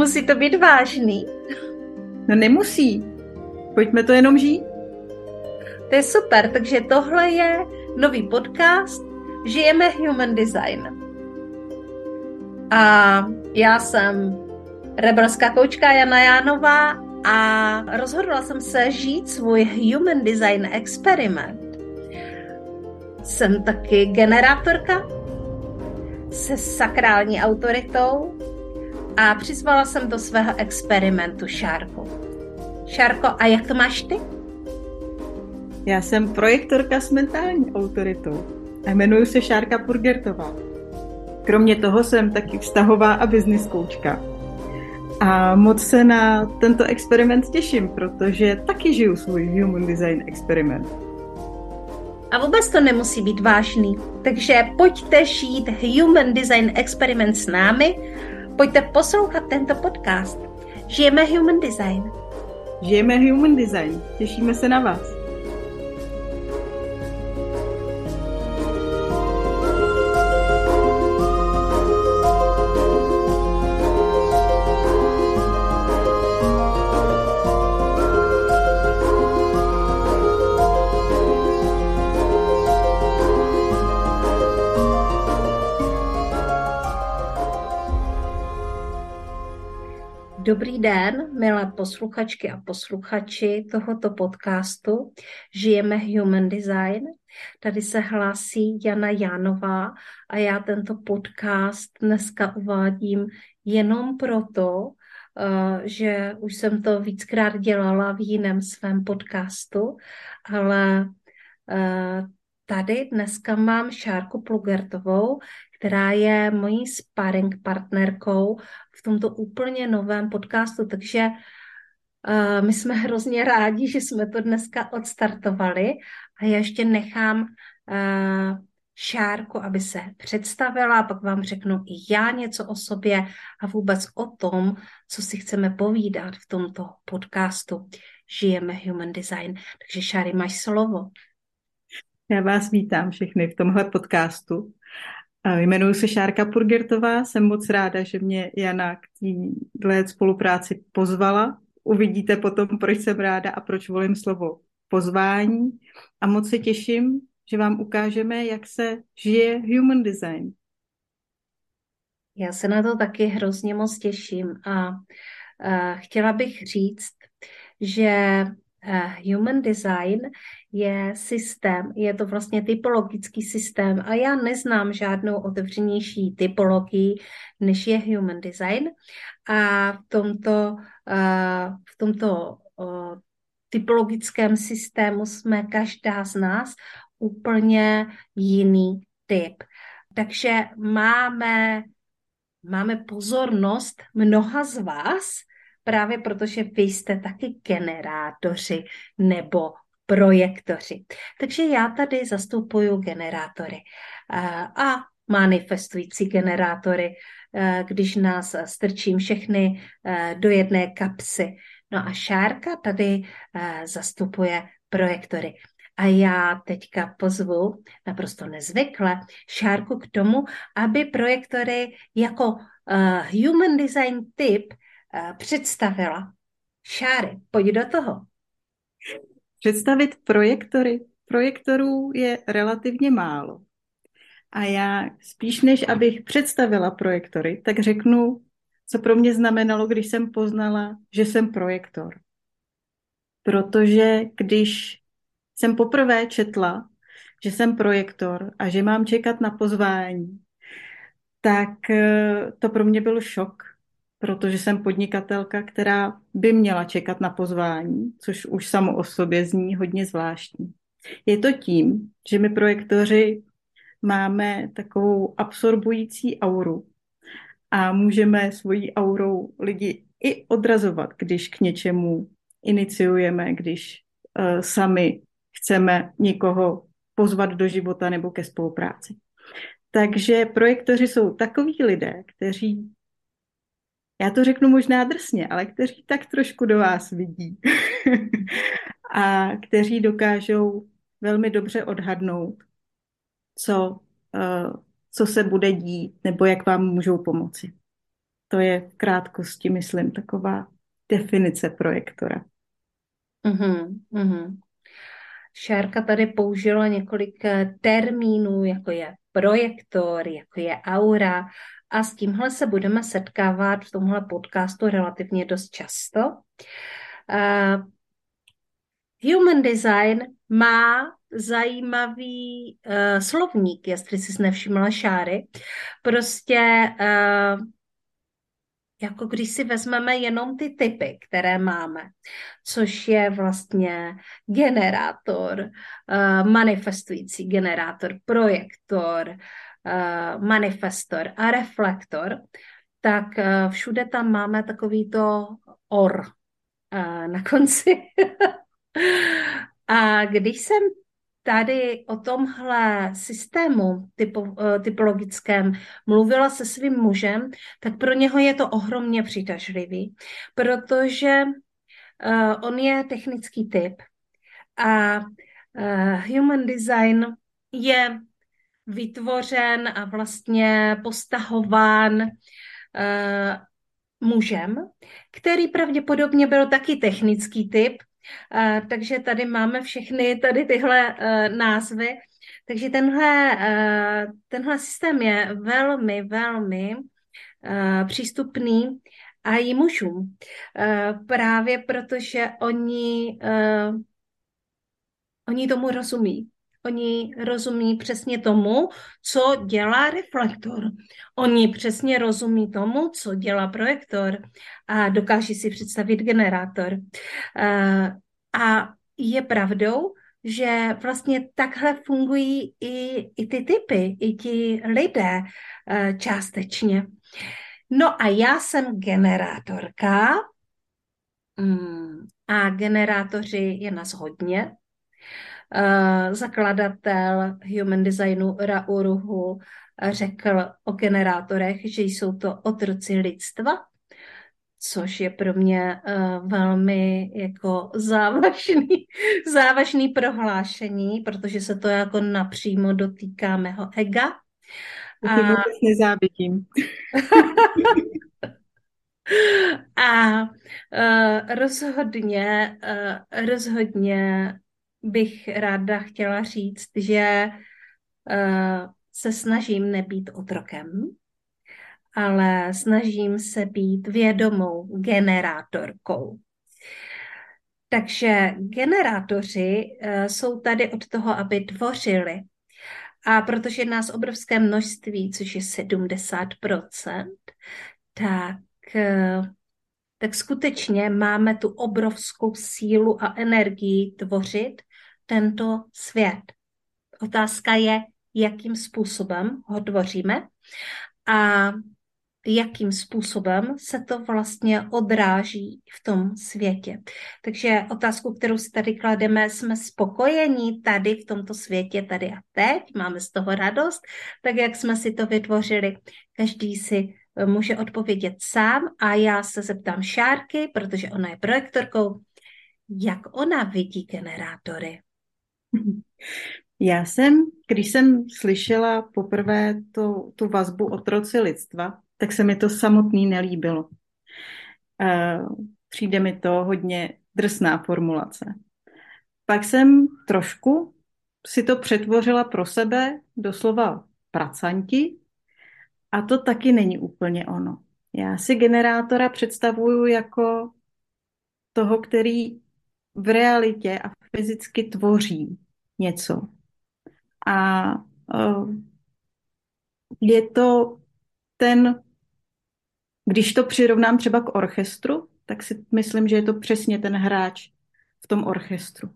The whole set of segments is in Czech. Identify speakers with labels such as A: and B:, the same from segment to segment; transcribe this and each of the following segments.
A: Musí to být vážný.
B: No nemusí. Pojďme to jenom žít.
A: To je super, takže tohle je nový podcast Žijeme Human Design. A já jsem rebelská koučka Jana Jánová a rozhodla jsem se žít svůj Human Design experiment. Jsem taky generátorka se sakrální autoritou a přizvala jsem do svého experimentu Šárku. Šárko, a jak to máš ty?
B: Já jsem projektorka s mentální autoritou a jmenuji se Šárka Purgertová. Kromě toho jsem taky vztahová a business koučka. A moc se na tento experiment těším, protože taky žiju svůj Human Design experiment.
A: A vůbec to nemusí být vážný. Takže pojďte žít Human Design experiment s námi, pojďte poslouchat tento podcast. Žijeme Human Design.
B: Žijeme Human Design. Těšíme se na vás.
A: Dobrý den, milé posluchačky a posluchači tohoto podcastu Žijeme Human Design. Tady se hlásí Jana Jánová a já tento podcast dneska uvádím jenom proto, eh, že už jsem to víckrát dělala v jiném svém podcastu, ale eh, tady dneska mám Šárku Plugertovou, která je mojí sparring partnerkou v tomto úplně novém podcastu, takže uh, my jsme hrozně rádi, že jsme to dneska odstartovali a já ještě nechám uh, Šárku, aby se představila pak vám řeknu i já něco o sobě a vůbec o tom, co si chceme povídat v tomto podcastu Žijeme Human Design. Takže Šáry, máš slovo.
B: Já vás vítám všechny v tomhle podcastu. Jmenuji se Šárka Purgertová, jsem moc ráda, že mě Jana k téhle spolupráci pozvala. Uvidíte potom, proč jsem ráda a proč volím slovo pozvání. A moc se těším, že vám ukážeme, jak se žije human design.
A: Já se na to taky hrozně moc těším a, a chtěla bych říct, že Eh, human design je systém, je to vlastně typologický systém a já neznám žádnou otevřenější typologii, než je human design. A v tomto, eh, v tomto typologickém systému jsme každá z nás úplně jiný typ. Takže máme, máme pozornost mnoha z vás, právě protože vy jste taky generátoři nebo projektoři. Takže já tady zastupuju generátory a manifestující generátory, když nás strčím všechny do jedné kapsy. No a Šárka tady zastupuje projektory. A já teďka pozvu naprosto nezvykle Šárku k tomu, aby projektory jako human design typ Eh, představila. Šáry, pojď do toho.
B: Představit projektory. Projektorů je relativně málo. A já spíš než abych představila projektory, tak řeknu, co pro mě znamenalo, když jsem poznala, že jsem projektor. Protože když jsem poprvé četla, že jsem projektor a že mám čekat na pozvání, tak eh, to pro mě byl šok, protože jsem podnikatelka, která by měla čekat na pozvání, což už samo o sobě zní hodně zvláštní. Je to tím, že my projektoři máme takovou absorbující auru a můžeme svojí aurou lidi i odrazovat, když k něčemu iniciujeme, když uh, sami chceme někoho pozvat do života nebo ke spolupráci. Takže projektoři jsou takoví lidé, kteří já to řeknu možná drsně, ale kteří tak trošku do vás vidí a kteří dokážou velmi dobře odhadnout, co, uh, co se bude dít nebo jak vám můžou pomoci. To je v krátkosti, myslím, taková definice projektora.
A: Uh-huh, uh-huh. Šárka tady použila několik eh, termínů, jako je projektor, jako je aura a s tímhle se budeme setkávat v tomhle podcastu relativně dost často. Uh, human design má zajímavý uh, slovník, jestli jsi nevšimla Šáry. Prostě uh, jako když si vezmeme jenom ty typy, které máme, což je vlastně generátor, uh, manifestující generátor, projektor, manifestor a reflektor, tak uh, všude tam máme takovýto or na konci. a když jsem tady o tomhle systému typo, eh, typologickém mluvila se svým mužem, tak pro něho je to ohromně přitažlivý, protože on je technický typ a human design je vytvořen a vlastně postahován uh, mužem, který pravděpodobně byl taky technický typ, Uh, takže tady máme všechny tady tyhle uh, názvy. Takže tenhle, tenhle systém je velmi, velmi přístupný a i mužům. Právě protože oni, oni tomu rozumí. Oni rozumí přesně tomu, co dělá reflektor. Oni přesně rozumí tomu, co dělá projektor a dokáží si představit generátor. Eh, a je pravdou, že vlastně takhle fungují i, i ty typy, i ti lidé eh, částečně. No a já jsem generátorka mm, a generátoři je nás hodně. Eh, zakladatel human designu Rauruhu řekl o generátorech, že jsou to otroci lidstva, což je pro mě uh, velmi jako závažný, závažný prohlášení, protože se to jako napřímo dotýká mého ega.
B: A... vůbec nezávidím.
A: a uh, rozhodně, uh, rozhodně bych ráda chtěla říct, že uh, se snažím nebýt otrokem, ale snažím se být vědomou generátorkou. Takže generátoři uh, jsou tady od toho, aby tvořili. A protože nás obrovské množství, což je 70%, tak uh, tak skutečně máme tu obrovskou sílu a energii tvořit tento svět. Otázka je, jakým způsobem ho tvoříme a jakým způsobem se to vlastně odráží v tom světě. Takže otázku, kterou si tady klademe, jsme spokojení tady v tomto světě, tady a teď, máme z toho radost, tak jak jsme si to vytvořili. Každý si eh, může odpovědět sám a já se zeptám Šárky, protože ona je projektorkou, jak ona vidí generátory.
B: Já jsem, když jsem slyšela poprvé tu, tu vazbu otroci lidstva, tak se mi to samotný nelíbilo. Uh, přijde mi to hodně drsná formulace. Pak jsem trošku si to přetvořila pro sebe, doslova pracanti, a to taky není úplně ono. Já si generátora představuju jako toho, který v realitě a fyzicky tvoří něco. A uh, je to ten, když to přirovnám třeba k orchestru, tak si myslím, že je to přesně ten hráč v tom orchestru.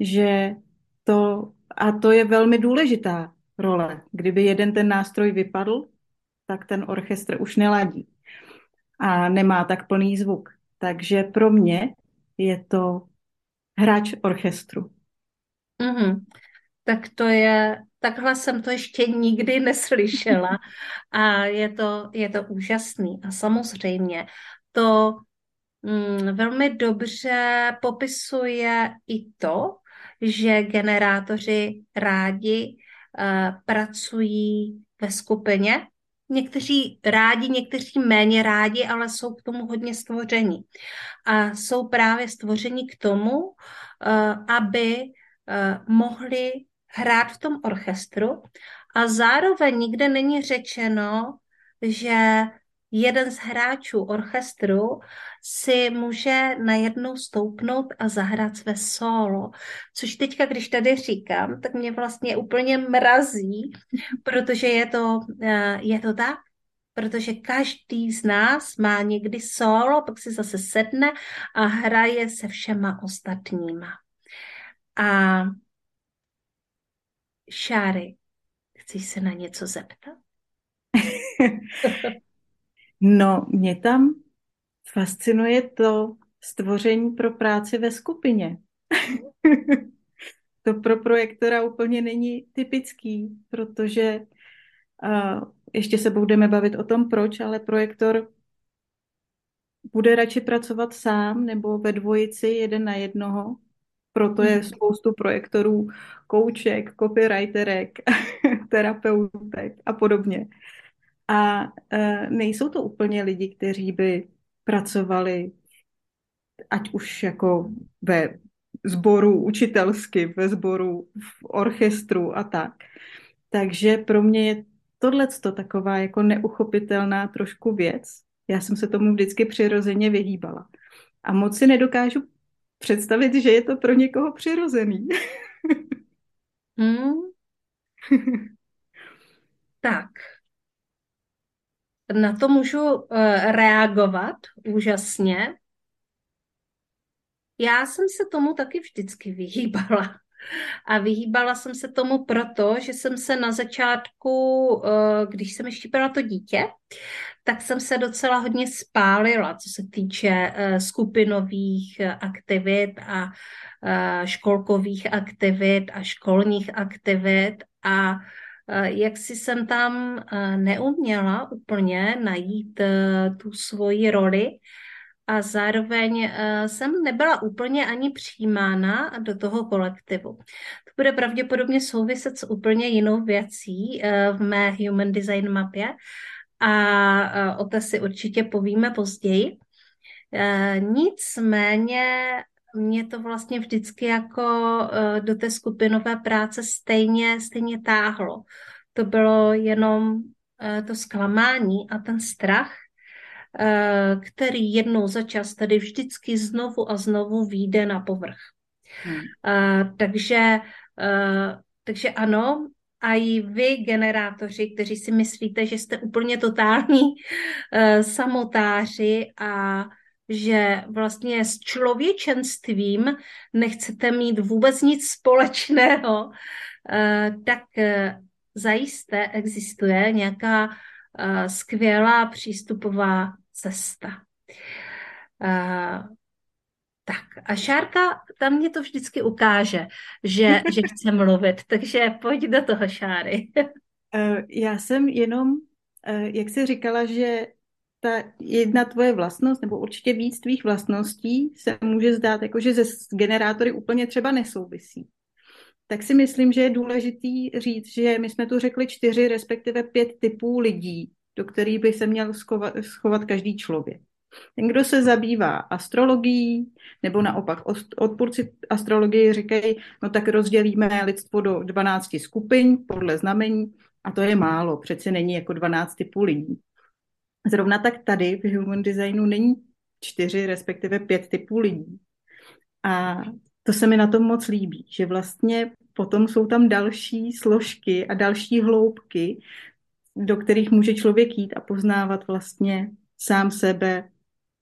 B: Že to, a to je velmi důležitá role. Kdyby jeden ten nástroj vypadl, tak ten orchestr už neladí a nemá tak plný zvuk. Takže pro mě je to hráč orchestru.
A: Mm-hmm. Tak to je, takhle jsem to ještě nikdy neslyšela a je to, je to úžasný. A samozřejmě to mm, velmi dobře popisuje i to, že generátoři rádi uh, pracují ve skupině, někteří rádi, někteří méně rádi, ale jsou k tomu hodně stvoření. A jsou právě stvoření k tomu, eh, aby eh, mohli hrát v tom orchestru a zároveň nikde není řečeno, že jeden z hráčů orchestru si může najednou stoupnout a zahrát své solo. Což teďka, když tady říkám, tak mě vlastně úplně mrazí, protože je to, eh, je to tak, protože každý z nás má někdy solo, pak si zase sedne a hraje se všema ostatníma. A Šáry, chceš se na něco zeptat?
B: no, mě tam fascinuje to stvoření pro práci ve skupině. to pro projektora úplně není typický, protože uh, ještě se budeme bavit o tom, proč, ale projektor bude radši pracovat sám nebo ve dvojici jeden na jednoho. Proto je hmm. spoustu projektorů, kouček, copywriterek, terapeutek a podobně. A uh, nejsou to úplně lidi, kteří by pracovali ať už jako ve sboru učitelsky, ve sboru v orchestru a tak. Takže pro mě je tohle taková jako neuchopitelná trošku věc. Já jsem se tomu vždycky přirozeně vyhýbala. A moc si nedokážu představit, že je to pro někoho přirozený.
A: hmm. tak. Na to můžu uh, reagovat úžasně. Já jsem se tomu taky vždycky vyhýbala. A vyhýbala jsem se tomu proto, že jsem se na začátku, eh, když jsem ještě byla to dítě, tak jsem se docela hodně spálila, co se týče eh, skupinových eh, aktivit a školkových aktivit a školních aktivit a jak si jsem tam neuměla úplně najít tu svoji roli, a zároveň jsem nebyla úplně ani přijímána do toho kolektivu. To bude pravděpodobně souviset s úplně jinou věcí v mé Human Design mapě a o té si určitě povíme později. Nicméně mě to vlastně vždycky jako uh, do té skupinové práce stejně, stejně táhlo. To bylo jenom uh, to zklamání a ten strach, Eh, který jednou za čas tady vždycky znovu a znovu vyjde na povrch. Hmm. Takže, takže ano, a i vy, generátoři, kteří si myslíte, že jste úplně totální samotáři a že vlastně s člověčenstvím nechcete mít vůbec nic společného, uh, tak uh, zajisté existuje nějaká uh, skvělá přístupová cesta. Tak a Šárka, tam mě to vždycky ukáže, že, že chce mluvit, takže pojď do toho, Šáry.
B: Já jsem jenom, jak jsi říkala, že ta jedna tvoje vlastnost, nebo určitě víc tvých vlastností se může zdát, jako že ze generátory úplně třeba nesouvisí. Tak si myslím, že je důležitý říct, že my jsme tu řekli čtyři, respektive pět typů lidí, do kterých by se měl schovat, schovat každý člověk. Ten, kdo se zabývá astrologií, nebo naopak odpůrci astrologie říkají, no tak rozdělíme lidstvo do 12 skupin podle znamení a to je málo, přece není jako 12 typů lidí. Zrovna tak tady v Human Designu není čtyři, respektive pět typů lidí. A to se mi na tom moc líbí, že vlastně potom jsou tam další složky a další hloubky, do kterých může člověk jít a poznávat vlastně sám sebe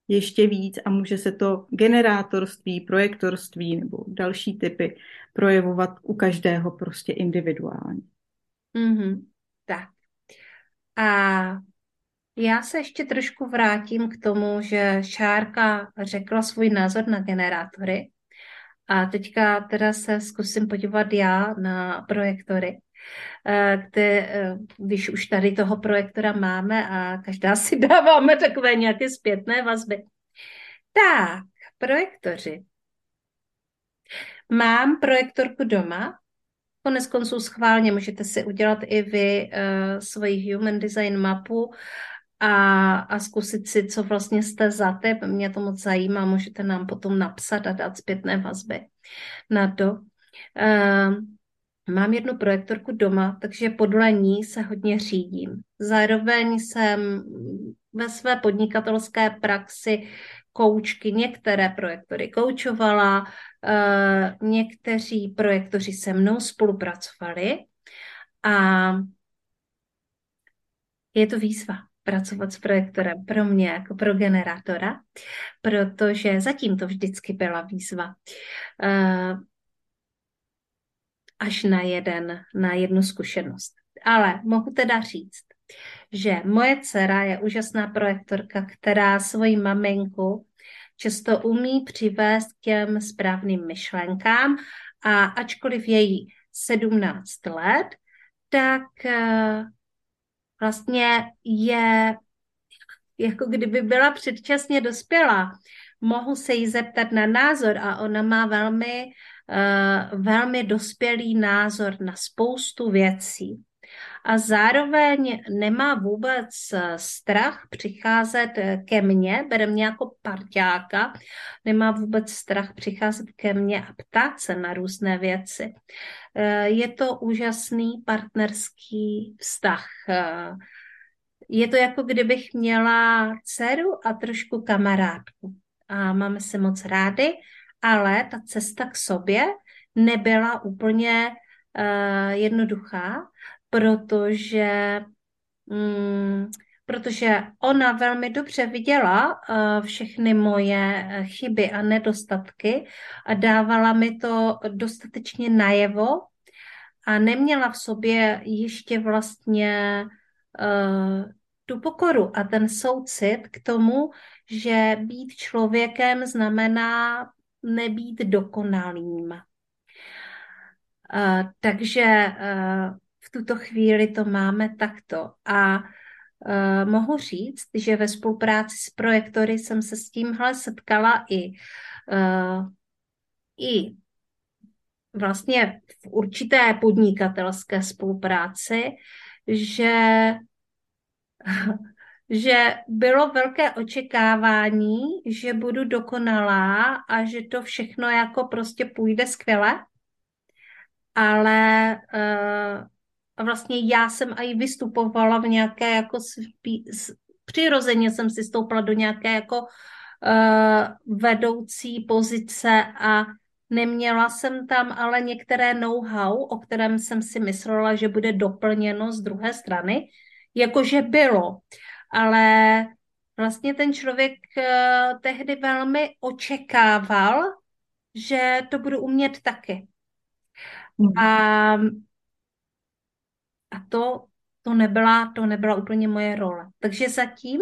B: ještě víc a může se to generátorství, projektorství nebo další typy projevovat u každého prostě individuálně.
A: Mm-hmm. Tak. A já se ještě trošku vrátím k tomu, že Šárka řekla svůj názor na generátory. A teďka teda se zkusím podívat já na projektory. Eh, kde, eh, když už tady toho projektora máme a každá si dáváme takové nějaké zpětné vazby. Tak, projektoři. Mám projektorku doma Konec konců schválně můžete si udělat i vy uh, svoji human design mapu a, a zkusit si, co vlastně jste za typ. Mě to moc zajímá, můžete nám potom napsat a dát zpětné vazby na to. Uh, Mám jednu projektorku doma, takže podle ní se hodně řídím. Zároveň jsem ve své podnikatelské praxi koučky, některé projektory koučovala, eh, někteří projektoři se mnou spolupracovali a je to výzva pracovat s projektorem pro mě jako pro generátora, protože zatím to vždycky byla výzva. Eh, až na, jeden, na jednu zkušenost. Ale mohu teda říct, že moje dcera je úžasná projektorka, která svoji maminku často umí přivést k těm správným myšlenkám a ačkoliv je jí 17 let, tak eh, vlastně je jako kdyby byla předčasně dospělá. Mohu se jí zeptat na názor a ona má velmi, uh, velmi dospělý názor na spoustu věcí a zároveň nemá vůbec eh, strach přicházet eh, ke mně, bere mě jako parťáka, nemá vůbec strach přicházet ke mně a ptát se na různé věci. Eh, je to úžasný partnerský vztah. Je to jako kdybych měla dceru a trošku kamarádku. A máme se moc rádi, ale ta cesta k sobě nebyla úplně uh, jednoduchá, protože, mm, protože ona velmi dobře viděla uh, všechny moje eh, chyby a nedostatky a dávala mi to dostatečně najevo a neměla v sobě ještě vlastně uh, tu pokoru a ten soucit k tomu, že být člověkem znamená nebýt dokonalým. Takže uh, tuto chvíli to máme takto. A uh, mohu říct, že ve spolupráci s projektory jsem se s tímhle setkala i, uh, i vlastně v určité podnikatelské spolupráci, že že bylo velké očekávání, že budu dokonalá a že to všechno jako prostě půjde skvěle, ale uh, a vlastně já jsem i vystupovala v nějaké jako spí, přirozeně jsem si stoupla do nějaké jako uh, vedoucí pozice a neměla jsem tam ale některé know-how, o kterém jsem si myslela, že bude doplněno z druhé strany, jakože bylo. Ale vlastně ten člověk uh, tehdy velmi očekával, že to budu umět taky. Mm. A a to, to, nebyla, to nebyla úplně moje role. Takže zatím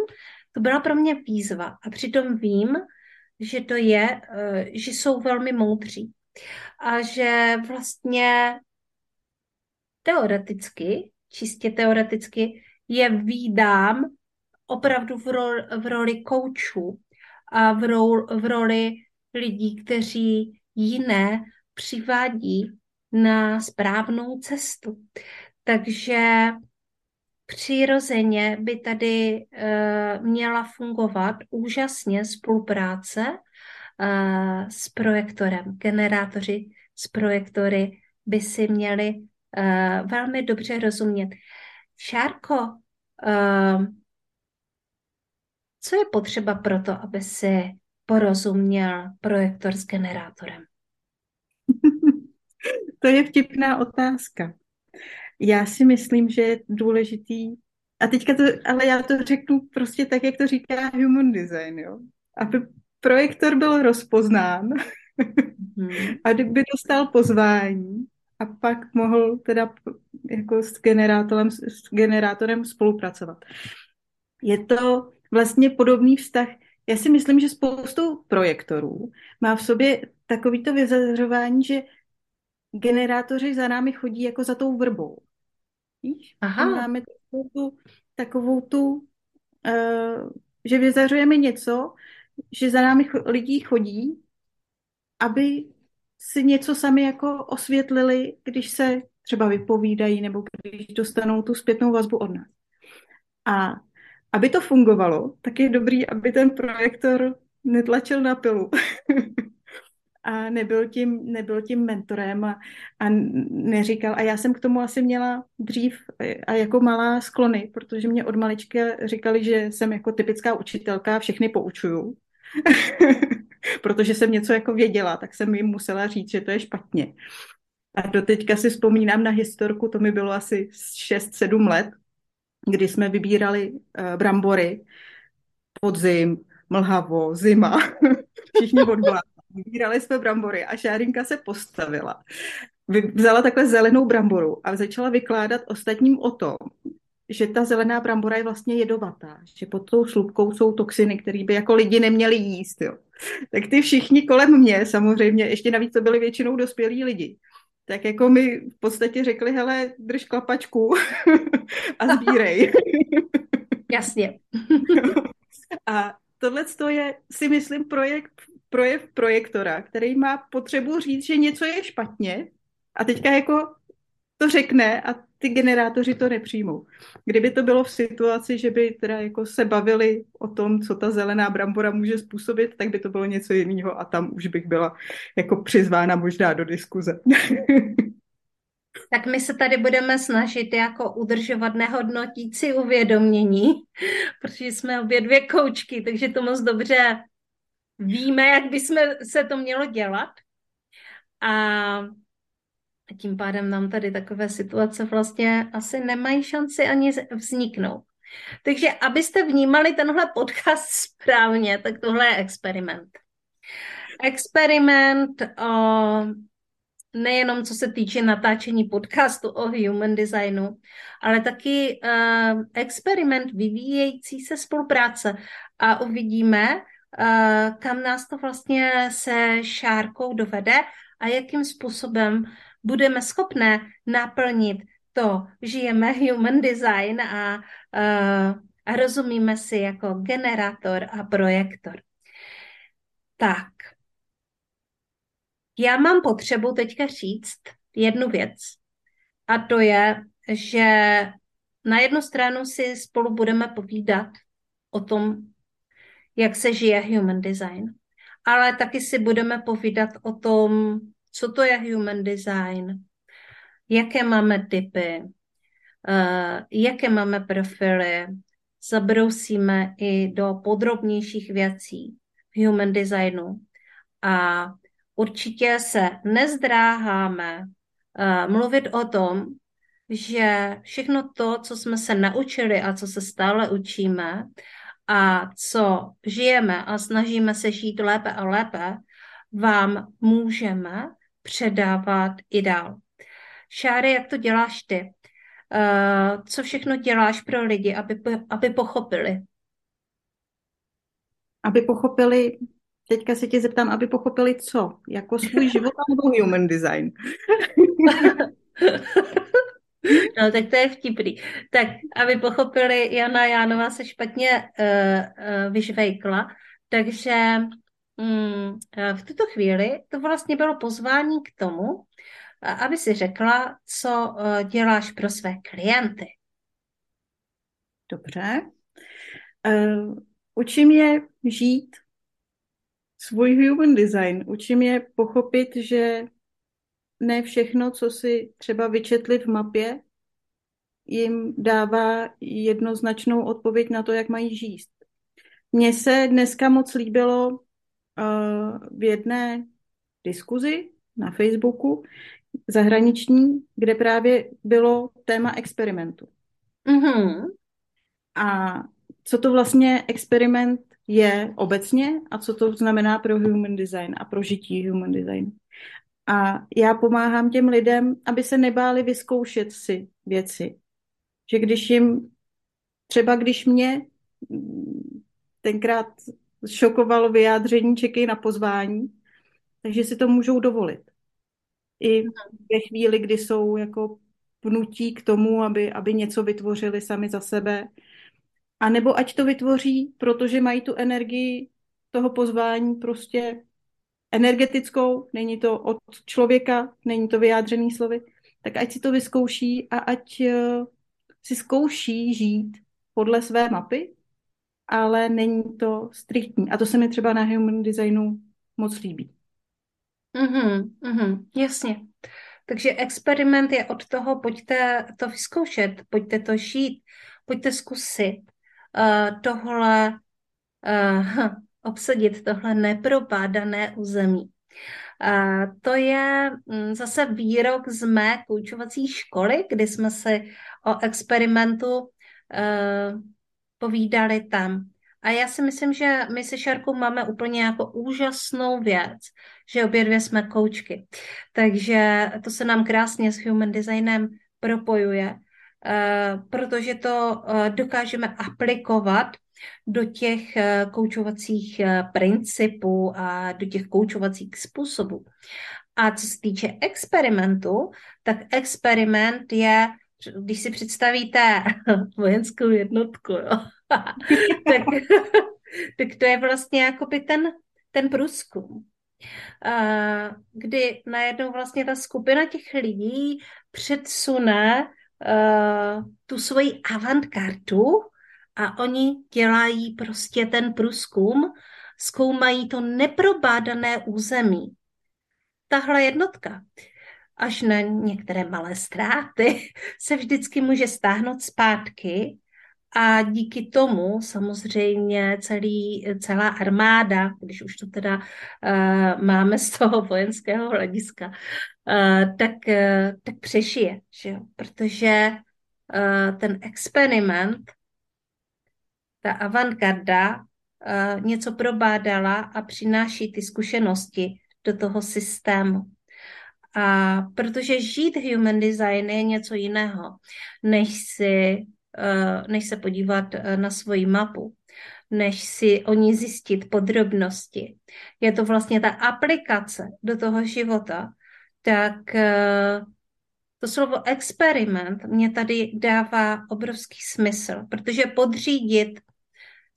A: to byla pro mě výzva. A přitom vím, že to je, eh, že jsou velmi moudří. A že vlastně teoreticky, čistě teoreticky, je výdám opravdu v, roli, v roli koučů a v, rol, v roli lidí, kteří jiné přivádí na správnou cestu. Takže přirozeně by tady uh, měla fungovat úžasně spolupráce uh, s projektorem. Generátoři s projektory by si měli uh, velmi dobře rozumět. Šárko, co je potřeba pro to, aby si porozuměl projektor s generátorem?
B: To je vtipná otázka. Já si myslím, že je důležitý, a teďka to, ale já to řeknu prostě tak, jak to říká human design, jo. Aby projektor byl rozpoznán hmm. a kdyby dostal pozvání a pak mohl teda jako s generátorem, s generátorem spolupracovat. Je to vlastně podobný vztah. Já si myslím, že spoustu projektorů má v sobě takovýto vyzařování, že generátoři za námi chodí jako za tou vrbou. Víš? Aha. máme takovou tu, takovou tu uh, že vyzařujeme něco, že za námi cho- lidí chodí, aby si něco sami jako osvětlili, když se třeba vypovídají nebo když dostanou tu zpětnou vazbu od nás. A aby to fungovalo, tak je dobrý, aby ten projektor netlačil na pilu. a nebyl tím, nebyl tím mentorem a, a neříkal. A já jsem k tomu asi měla dřív a jako malá sklony, protože mě od malička říkali, že jsem jako typická učitelka, všechny poučuju. protože jsem něco jako věděla, tak jsem jim musela říct, že to je špatně. A doteďka si vzpomínám na historku, to mi bylo asi 6-7 let, kdy jsme vybírali uh, brambory, podzim, mlhavo, zima, všichni od vybírali jsme brambory a Šárinka se postavila. Vzala takhle zelenou bramboru a začala vykládat ostatním o tom, že ta zelená brambora je vlastně jedovatá, že pod tou slupkou jsou toxiny, které by jako lidi neměli jíst. Jo. Tak ty všichni kolem mě, samozřejmě, ještě navíc to byli většinou dospělí lidi, tak jako mi v podstatě řekli, hele, drž klapačku a sbírej.
A: Jasně.
B: a tohle je, si myslím, projekt, projev projektora, který má potřebu říct, že něco je špatně a teďka jako to řekne a ty generátoři to nepřijmou. Kdyby to bylo v situaci, že by teda jako se bavili o tom, co ta zelená brambora může způsobit, tak by to bylo něco jiného a tam už bych byla jako přizvána možná do diskuze.
A: Tak my se tady budeme snažit jako udržovat nehodnotící uvědomění, protože jsme obě dvě koučky, takže to moc dobře víme, jak bychom se to mělo dělat. A tím pádem nám tady takové situace vlastně asi nemají šanci ani vzniknout. Takže abyste vnímali tenhle podcast správně, tak tohle je experiment. Experiment o, nejenom co se týče natáčení podcastu o human designu, ale taky uh, experiment vyvíjející se spolupráce. A uvidíme, kam nás to vlastně se šárkou dovede a jakým způsobem budeme schopné naplnit to, žijeme human design a, uh, a rozumíme si jako generátor a projektor. Tak, já mám potřebu teďka říct jednu věc a to je, že na jednu stranu si spolu budeme povídat o tom, jak se žije human design, ale taky si budeme povídat o tom, co to je human design, jaké máme typy, uh, jaké máme profily, zabrousíme i do podrobnějších věcí v human designu. A určitě se nezdráháme uh, mluvit o tom, že všechno to, co jsme se naučili a co se stále učíme a co žijeme a snažíme se žít lépe a lépe, vám můžeme předávat i dál. Šáry, jak to děláš ty? Uh, co všechno děláš pro lidi, aby, aby pochopili?
B: Aby pochopili, teďka se tě zeptám, aby pochopili co? Jako svůj život nebo human design?
A: No, tak to je vtipný. Tak, aby pochopili, Jana Jánová se špatně uh, uh, vyžvejkla, takže eh, v tuto chvíli to vlastně bylo pozvání k tomu, aby si řekla, co eh, děláš pro své klienty.
B: Dobře. Uh, učím je žít svůj human design. Učím je pochopit, že ne všechno, co si třeba vyčetli v mapě, jim dává jednoznačnou odpověď na to, jak mají žít. Mně se dneska moc líbilo v jedné diskuzi na Facebooku zahraniční, kde právě bylo téma experimentu. Mm-hmm. A co to vlastně experiment je obecně a co to znamená pro human design a pro žití human design. A já pomáhám těm lidem, aby se nebáli vyzkoušet si věci. Že když jim, třeba když mě tenkrát šokovalo vyjádření čeky na pozvání, takže si to můžou dovolit. I ve chvíli, kdy jsou jako pnutí k tomu, aby, aby něco vytvořili sami za sebe. A nebo ať to vytvoří, protože mají tu energii toho pozvání prostě energetickou, není to od člověka, není to vyjádřený slovy, tak ať si to vyzkouší a ať uh, si zkouší žít podle své mapy, ale není to striktní. A to se mi třeba na human designu moc líbí.
A: Mm-hmm, mm-hmm, jasně. Takže experiment je od toho, pojďte to vyzkoušet, pojďte to žít, pojďte zkusit uh, tohle uh, obsadit, tohle neprobádané území. Uh, to je um, zase výrok z mé koučovací školy, kdy jsme si o experimentu uh, povídali tam. A já si myslím, že my se Šarkou máme úplně jako úžasnou věc, že obě dvě jsme koučky. Takže to se nám krásně s human designem propojuje, eh, protože to eh, dokážeme aplikovat do těch eh, koučovacích principů a do těch koučovacích způsobů. A co se týče experimentu, tak experiment je, když si představíte vojenskou jednotku, jo, tak, tak to je vlastně jakoby ten, ten průzkum. Uh, kdy najednou vlastně ta skupina těch lidí předsune uh, tu svoji avantgardu a oni dělají prostě ten průzkum, zkoumají to neprobádané území. Tahle jednotka až na některé malé ztráty se vždycky může stáhnout zpátky a díky tomu samozřejmě celý, celá armáda, když už to teda uh, máme z toho vojenského hlediska, uh, tak, uh, tak přežije, že jo? protože uh, ten experiment, ta avantgarda uh, něco probádala a přináší ty zkušenosti do toho systému. A protože žít human design je něco jiného, než si Eh, než se podívat eh, na svoji mapu, než si o ní zjistit podrobnosti. Je to vlastně ta aplikace do toho života, tak eh, to slovo experiment mě tady dává obrovský smysl, protože podřídit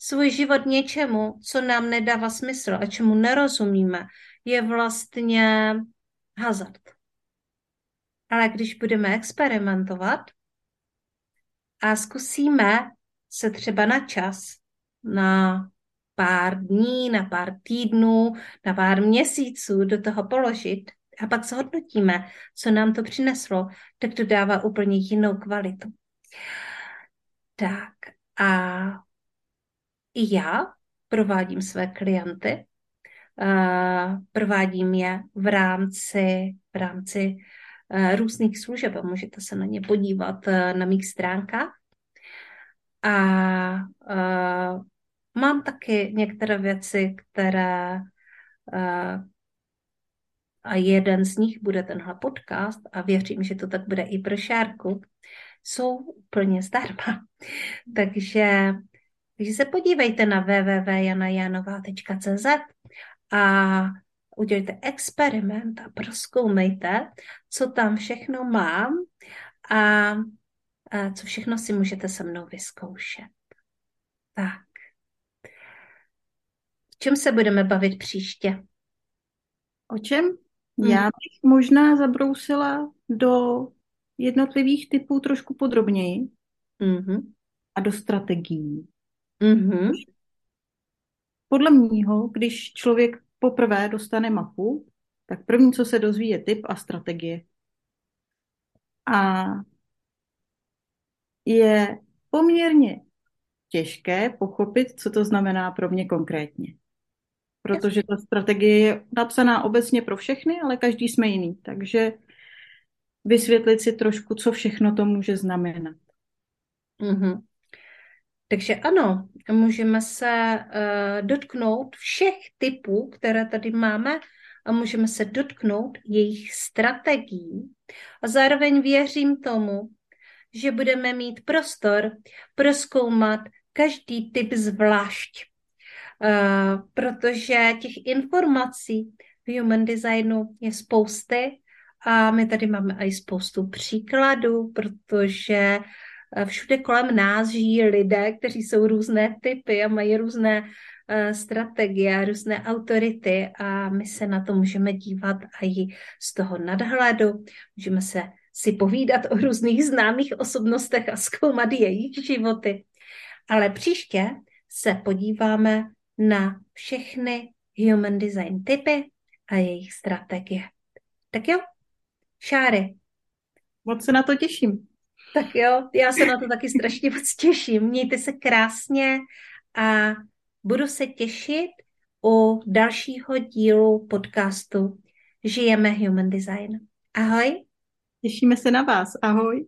A: svůj život něčemu, co nám nedává smysl a čemu nerozumíme, je vlastně hazard. Ale když budeme experimentovat, a zkusíme se třeba na čas, na pár dní, na pár týdnů, na pár měsíců do toho položit a pak zhodnotíme, co nám to přineslo, tak to dává úplně jinou kvalitu. Tak a i já provádím své klienty, provádím je v rámci, v rámci Eh, různých služeb můžete se na ně podívat eh, na mých stránkách. A uh, mám taky některé věci, které a jeden z nich bude tenhle podcast a věřím, že to tak bude i pro Šárku, jsou úplně zdarma. takže, takže se podívejte na www.janajanova.cz a udělejte experiment a proskoumejte, co tam všechno mám a, a co všechno si můžete se mnou vyzkoušet. Tak. V čem se budeme bavit příště?
B: O čem? Hmm. Já bych možná zabrousila do jednotlivých typů trošku podrobněji mm-hmm. a do strategií. Mm-hmm. Podle mního, když člověk poprvé dostane mapu, tak první, co se dozví, je typ a strategie. A je poměrně těžké pochopit, co to znamená pro mě konkrétně. Protože ta strategie je napsaná obecně pro všechny, ale každý jsme jiný. Takže vysvětlit si trošku, co všechno to může znamenat.
A: Mm-hmm. Takže ano, můžeme se uh, dotknout všech typů, které tady máme, a můžeme se dotknout jejich strategií. A zároveň věřím tomu, že budeme mít prostor proskoumat každý typ zvlášť, uh, protože těch informací v human designu je spousty a my tady máme i spoustu příkladů, protože všude kolem nás žijí lidé, kteří jsou různé typy a mají různé eh, strategie, různé autority a my se na to můžeme dívat i z toho nadhledu, můžeme se si povídat o různých známých osobnostech a zkoumat jejich životy. Ale příště se podíváme na všechny human design typy a jejich strategie. Tak jo, Šáry.
B: Moc se na to těším.
A: Tak jo, já se na to taky strašně moc těším. Mějte se krásně a budu se těšit u dalšího dílu podcastu Žijeme Human Design. Ahoj.
B: Těšíme se na vás. Ahoj.